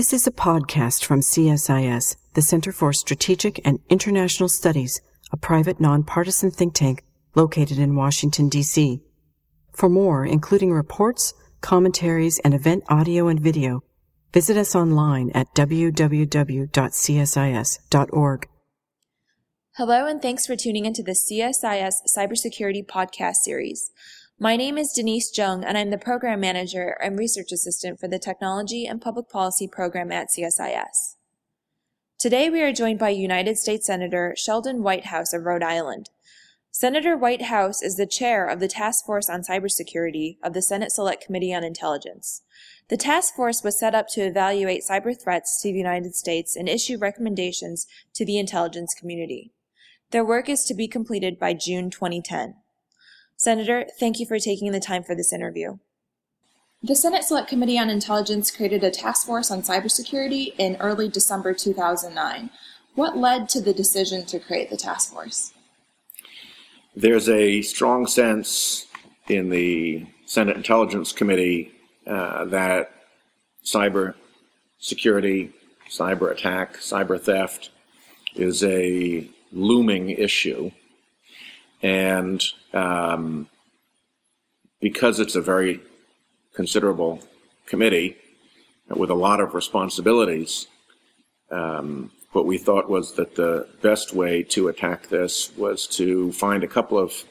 This is a podcast from CSIS, the Center for Strategic and International Studies, a private nonpartisan think tank located in Washington, D.C. For more, including reports, commentaries, and event audio and video, visit us online at www.csis.org. Hello, and thanks for tuning into the CSIS Cybersecurity Podcast Series. My name is Denise Zheng, and I'm the Program Manager and Research Assistant for the Technology and Public Policy Program at CSIS. Today, we are joined by United States Senator Sheldon Whitehouse of Rhode Island. Senator Whitehouse is the chair of the Task Force on Cybersecurity of the Senate Select Committee on Intelligence. The task force was set up to evaluate cyber threats to the United States and issue recommendations to the intelligence community. Their work is to be completed by June 2010. Senator, thank you for taking the time for this interview. The Senate Select Committee on Intelligence created a task force on cybersecurity in early December 2009. What led to the decision to create the task force? There's a strong sense in the Senate Intelligence Committee uh, that cyber security, cyber attack, cyber theft is a looming issue and um, because it's a very considerable committee with a lot of responsibilities, um, what we thought was that the best way to attack this was to find a couple of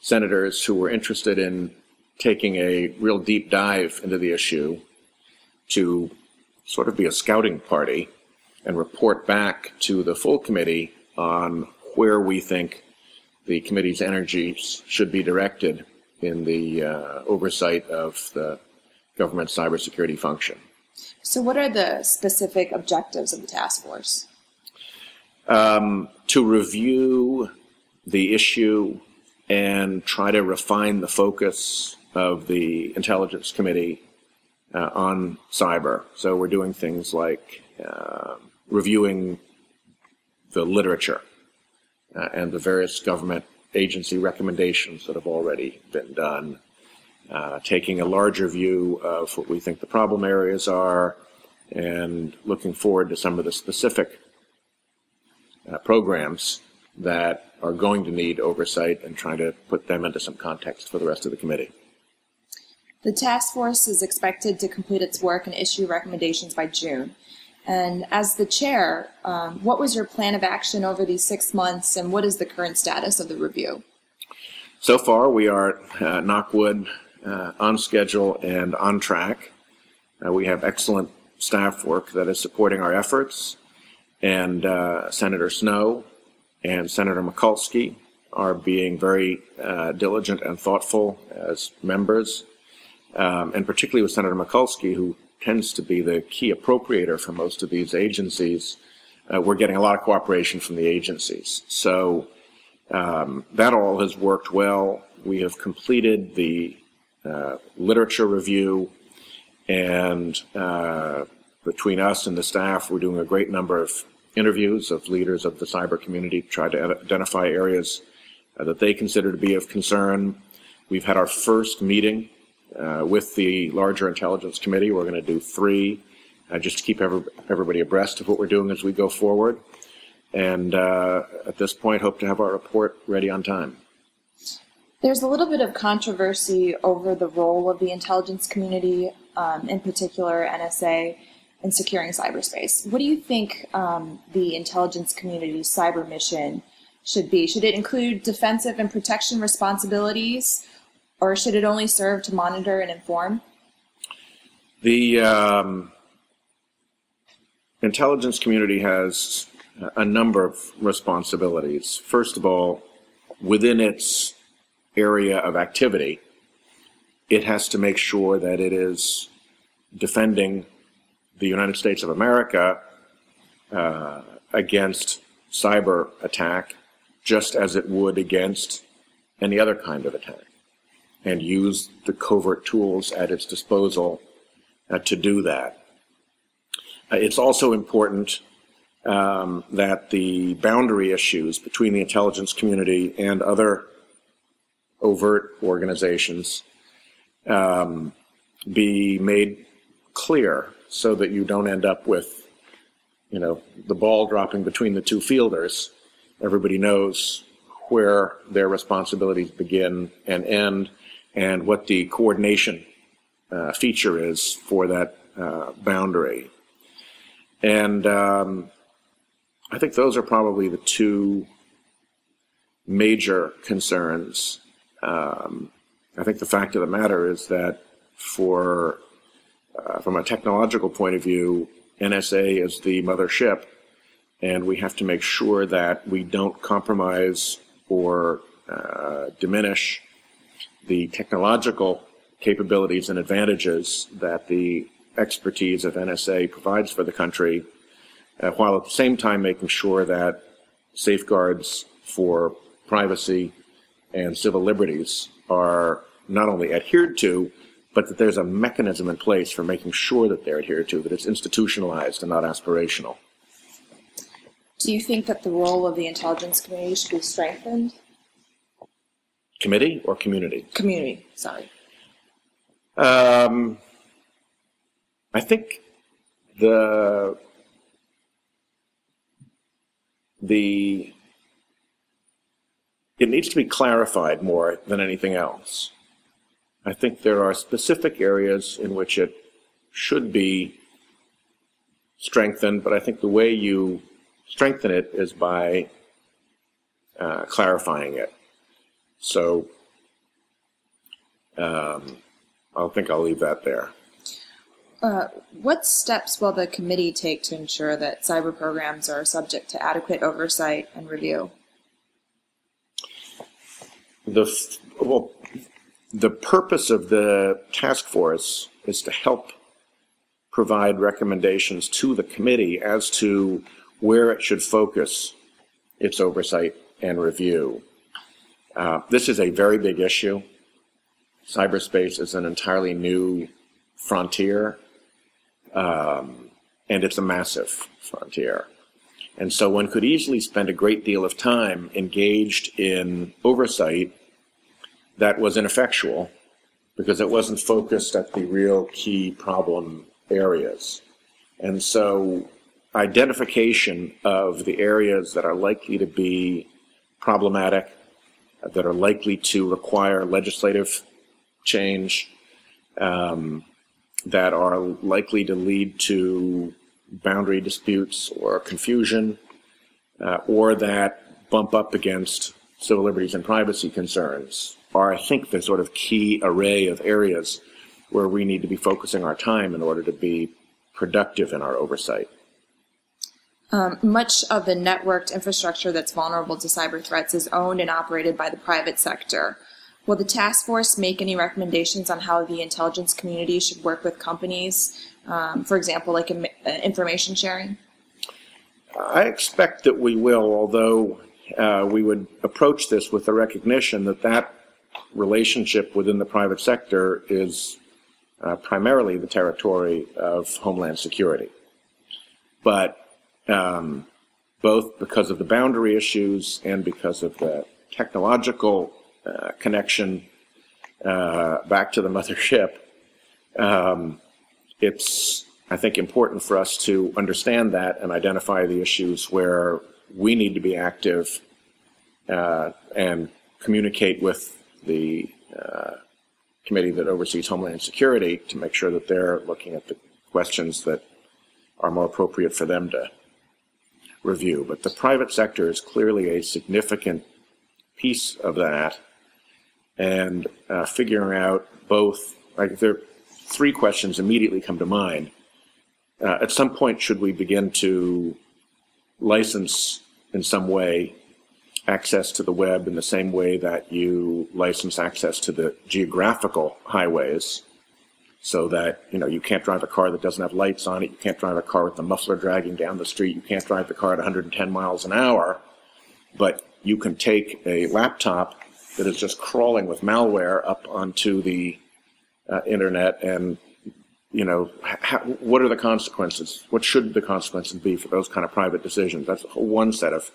senators who were interested in taking a real deep dive into the issue to sort of be a scouting party and report back to the full committee on where we think the committee's energies should be directed in the uh, oversight of the government cybersecurity function. So, what are the specific objectives of the task force? Um, to review the issue and try to refine the focus of the Intelligence Committee uh, on cyber. So, we're doing things like uh, reviewing the literature uh, and the various government agency recommendations that have already been done, uh, taking a larger view of what we think the problem areas are, and looking forward to some of the specific uh, programs that are going to need oversight and trying to put them into some context for the rest of the committee. The task force is expected to complete its work and issue recommendations by June. And as the chair, um, what was your plan of action over these six months, and what is the current status of the review? So far, we are uh, Knockwood uh, on schedule and on track. Uh, we have excellent staff work that is supporting our efforts, and uh, Senator Snowe and Senator Mikulski are being very uh, diligent and thoughtful as members, um, and particularly with Senator Mikulski, who tends to be the key appropriator for most of these agencies, uh, we're getting a lot of cooperation from the agencies. So um, that all has worked well. We have completed the uh, literature review, and uh, between us and the staff, we're doing a great number of interviews of leaders of the cyber community to try to identify areas uh, that they consider to be of concern. We've had our first meeting uh, with the larger intelligence committee. We're going to do three uh, just to keep every, everybody abreast of what we're doing as we go forward. And uh, at this point, hope to have our report ready on time. There's a little bit of controversy over the role of the intelligence community, um, in particular NSA, in securing cyberspace. What do you think um, the intelligence community's cyber mission should be? Should it include defensive and protection responsibilities, or should it only serve to monitor and inform? The um, intelligence community has a number of responsibilities. First of all, within its area of activity, it has to make sure that it is defending the United States of America uh, against cyber attack just as it would against any other kind of attack and use the covert tools at its disposal uh, to do that. Uh, it's also important um, that the boundary issues between the intelligence community and other overt organizations um, be made clear so that you don't end up with, you know, the ball dropping between the two fielders. Everybody knows where their responsibilities begin and end and what the coordination uh, feature is for that uh, boundary. And um, I think those are probably the two major concerns. Um, I think the fact of the matter is that for uh, from a technological point of view, NSA is the mothership, and we have to make sure that we don't compromise or uh, diminish the technological capabilities and advantages that the expertise of NSA provides for the country, uh, while at the same time making sure that safeguards for privacy and civil liberties are not only adhered to, but that there's a mechanism in place for making sure that they're adhered to, that it's institutionalized and not aspirational. Do you think that the role of the intelligence community should be strengthened? Committee or community? Community, sorry. Um, I think the the it needs to be clarified more than anything else. I think there are specific areas in which it should be strengthened, but I think the way you strengthen it is by uh, clarifying it. So um, I think I'll leave that there. Uh, what steps will the committee take to ensure that cyber programs are subject to adequate oversight and review? The well, the purpose of the task force is to help provide recommendations to the committee as to where it should focus its oversight and review. Uh, this is a very big issue. Cyberspace is an entirely new frontier, um, and it's a massive frontier. And so one could easily spend a great deal of time engaged in oversight that was ineffectual because it wasn't focused at the real key problem areas. And so identification of the areas that are likely to be problematic, that are likely to require legislative change, um, that are likely to lead to boundary disputes or confusion, uh, or that bump up against civil liberties and privacy concerns are, I think, the sort of key array of areas where we need to be focusing our time in order to be productive in our oversight. Um, much of the networked infrastructure that's vulnerable to cyber threats is owned and operated by the private sector. Will the task force make any recommendations on how the intelligence community should work with companies, um, for example, like uh, information sharing? I expect that we will, although uh, we would approach this with the recognition that that relationship within the private sector is uh, primarily the territory of Homeland Security. But um, both because of the boundary issues and because of the technological uh, connection uh, back to the mothership, um, it's, I think, important for us to understand that and identify the issues where we need to be active uh, and communicate with the uh, committee that oversees Homeland Security to make sure that they're looking at the questions that are more appropriate for them to review. But the private sector is clearly a significant piece of that, and uh, figuring out both like there three questions immediately come to mind. Uh, at some point, should we begin to license in some way access to the web in the same way that you license access to the geographical highways so that you know you can't drive a car that doesn't have lights on it you can't drive a car with the muffler dragging down the street you can't drive the car at 110 miles an hour but you can take a laptop that is just crawling with malware up onto the uh, internet and you know how, what are the consequences what should the consequences be for those kind of private decisions that's one set of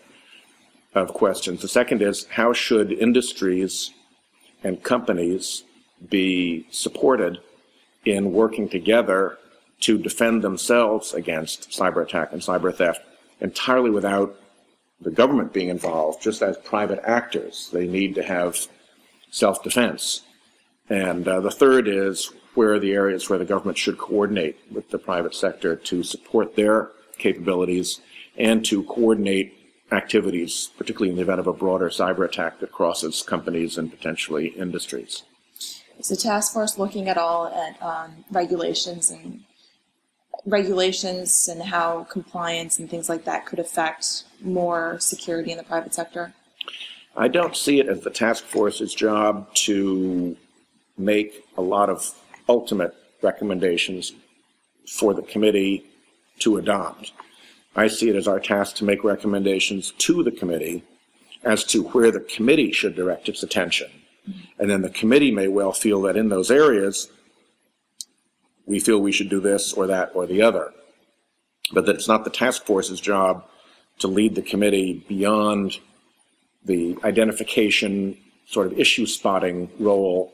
of questions. The second is how should industries and companies be supported in working together to defend themselves against cyber attack and cyber theft entirely without the government being involved, just as private actors. They need to have self defense. And uh, the third is where are the areas where the government should coordinate with the private sector to support their capabilities and to coordinate activities, particularly in the event of a broader cyber attack that crosses companies and potentially industries. Is the task force looking at all at um, regulations and regulations and how compliance and things like that could affect more security in the private sector? I don't see it as the task force's job to make a lot of ultimate recommendations for the committee to adopt. I see it as our task to make recommendations to the committee as to where the committee should direct its attention. And then the committee may well feel that in those areas, we feel we should do this or that or the other. But that it's not the task force's job to lead the committee beyond the identification, sort of issue spotting role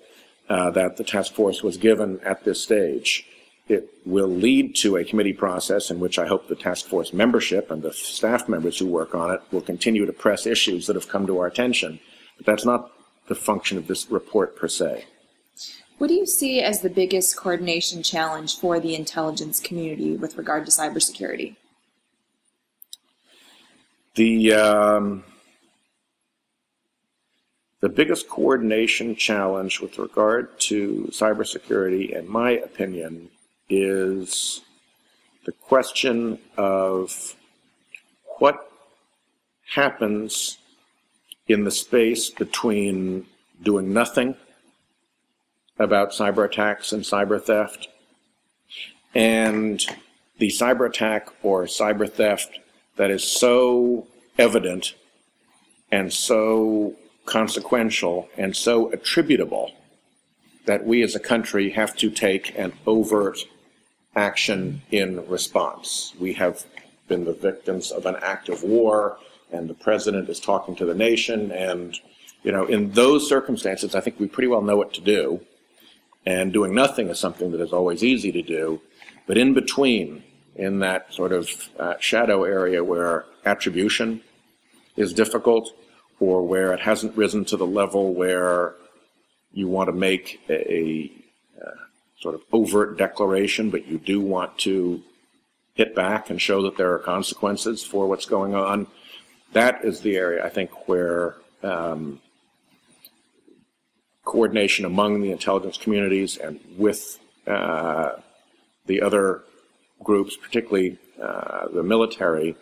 uh, that the task force was given at this stage. It will lead to a committee process in which I hope the task force membership and the staff members who work on it will continue to press issues that have come to our attention. But that's not the function of this report per se. What do you see as the biggest coordination challenge for the intelligence community with regard to cybersecurity? The um, the biggest coordination challenge with regard to cybersecurity, in my opinion, is the question of what happens in the space between doing nothing about cyber attacks and cyber theft and the cyber attack or cyber theft that is so evident and so consequential and so attributable that we as a country have to take an overt action in response. We have been the victims of an act of war, and the president is talking to the nation. And, you know, in those circumstances, I think we pretty well know what to do. And doing nothing is something that is always easy to do. But in between, in that sort of uh, shadow area where attribution is difficult, or where it hasn't risen to the level where you want to make a, a uh, sort of overt declaration, but you do want to hit back and show that there are consequences for what's going on. That is the area I think where um, coordination among the intelligence communities and with uh, the other groups, particularly uh, the military,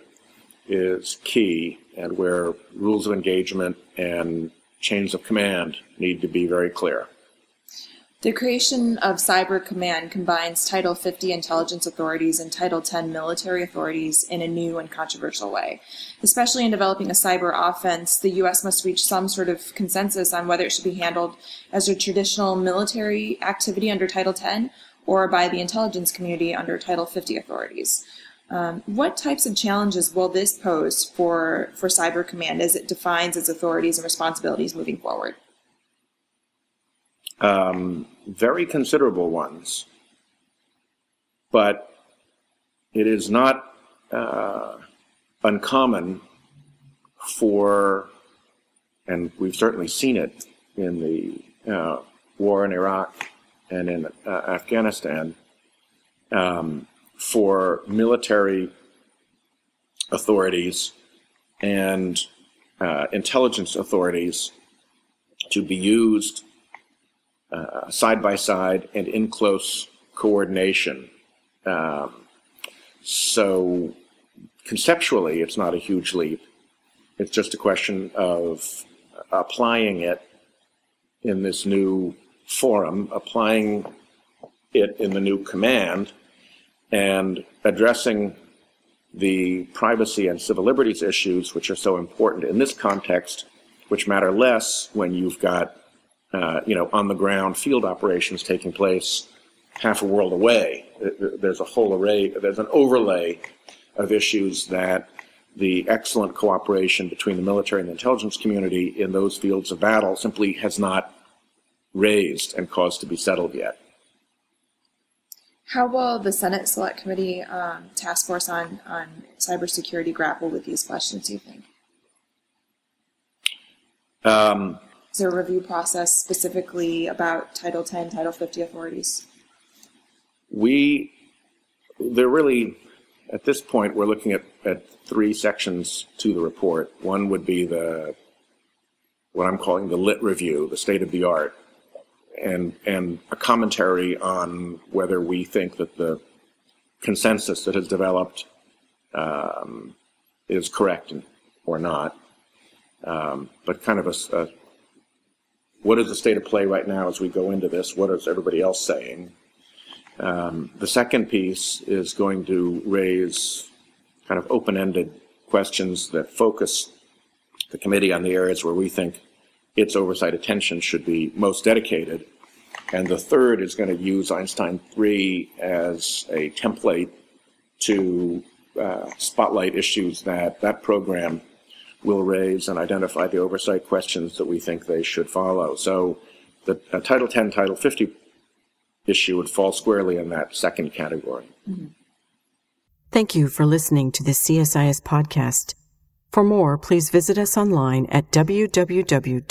is key and where rules of engagement and chains of command need to be very clear. The creation of Cyber Command combines Title 50 intelligence authorities and Title 10 military authorities in a new and controversial way. Especially in developing a cyber offense, the U.S. must reach some sort of consensus on whether it should be handled as a traditional military activity under Title 10 or by the intelligence community under Title 50 authorities. Um, what types of challenges will this pose for, for Cyber Command as it defines its authorities and responsibilities moving forward? Um, very considerable ones. But it is not uh, uncommon for, and we've certainly seen it in the uh, war in Iraq and in uh, Afghanistan, um, for military authorities and uh, intelligence authorities to be used uh, side by side and in close coordination. Um, so conceptually, it's not a huge leap. It's just a question of applying it in this new forum, applying it in the new command, and addressing the privacy and civil liberties issues, which are so important in this context, which matter less when you've got, uh, you know, on the ground field operations taking place half a world away. There's a whole array, there's an overlay of issues that the excellent cooperation between the military and the intelligence community in those fields of battle simply has not raised and caused to be settled yet. How will the Senate Select Committee um, Task Force on, on Cybersecurity grapple with these questions, do you think? Um, Is there a review process specifically about Title 10, Title 50 authorities? we, they're really, at this point, we're looking at, at three sections to the report. One would be the, what I'm calling the lit review, the state of the art, and, and a commentary on whether we think that the consensus that has developed um, is correct or not. Um, but kind of a, a- what is the state of play right now as we go into this? What is everybody else saying? Um, the second piece is going to raise kind of open-ended questions that focus the committee on the areas where we think its oversight attention should be most dedicated. And the third is going to use Einstein 3 as a template to uh, spotlight issues that that program will raise and identify the oversight questions that we think they should follow. So the uh, Title 10, Title 50 issue would fall squarely in that second category. Thank you for listening to the CSIS podcast. For more, please visit us online at www.csis.org.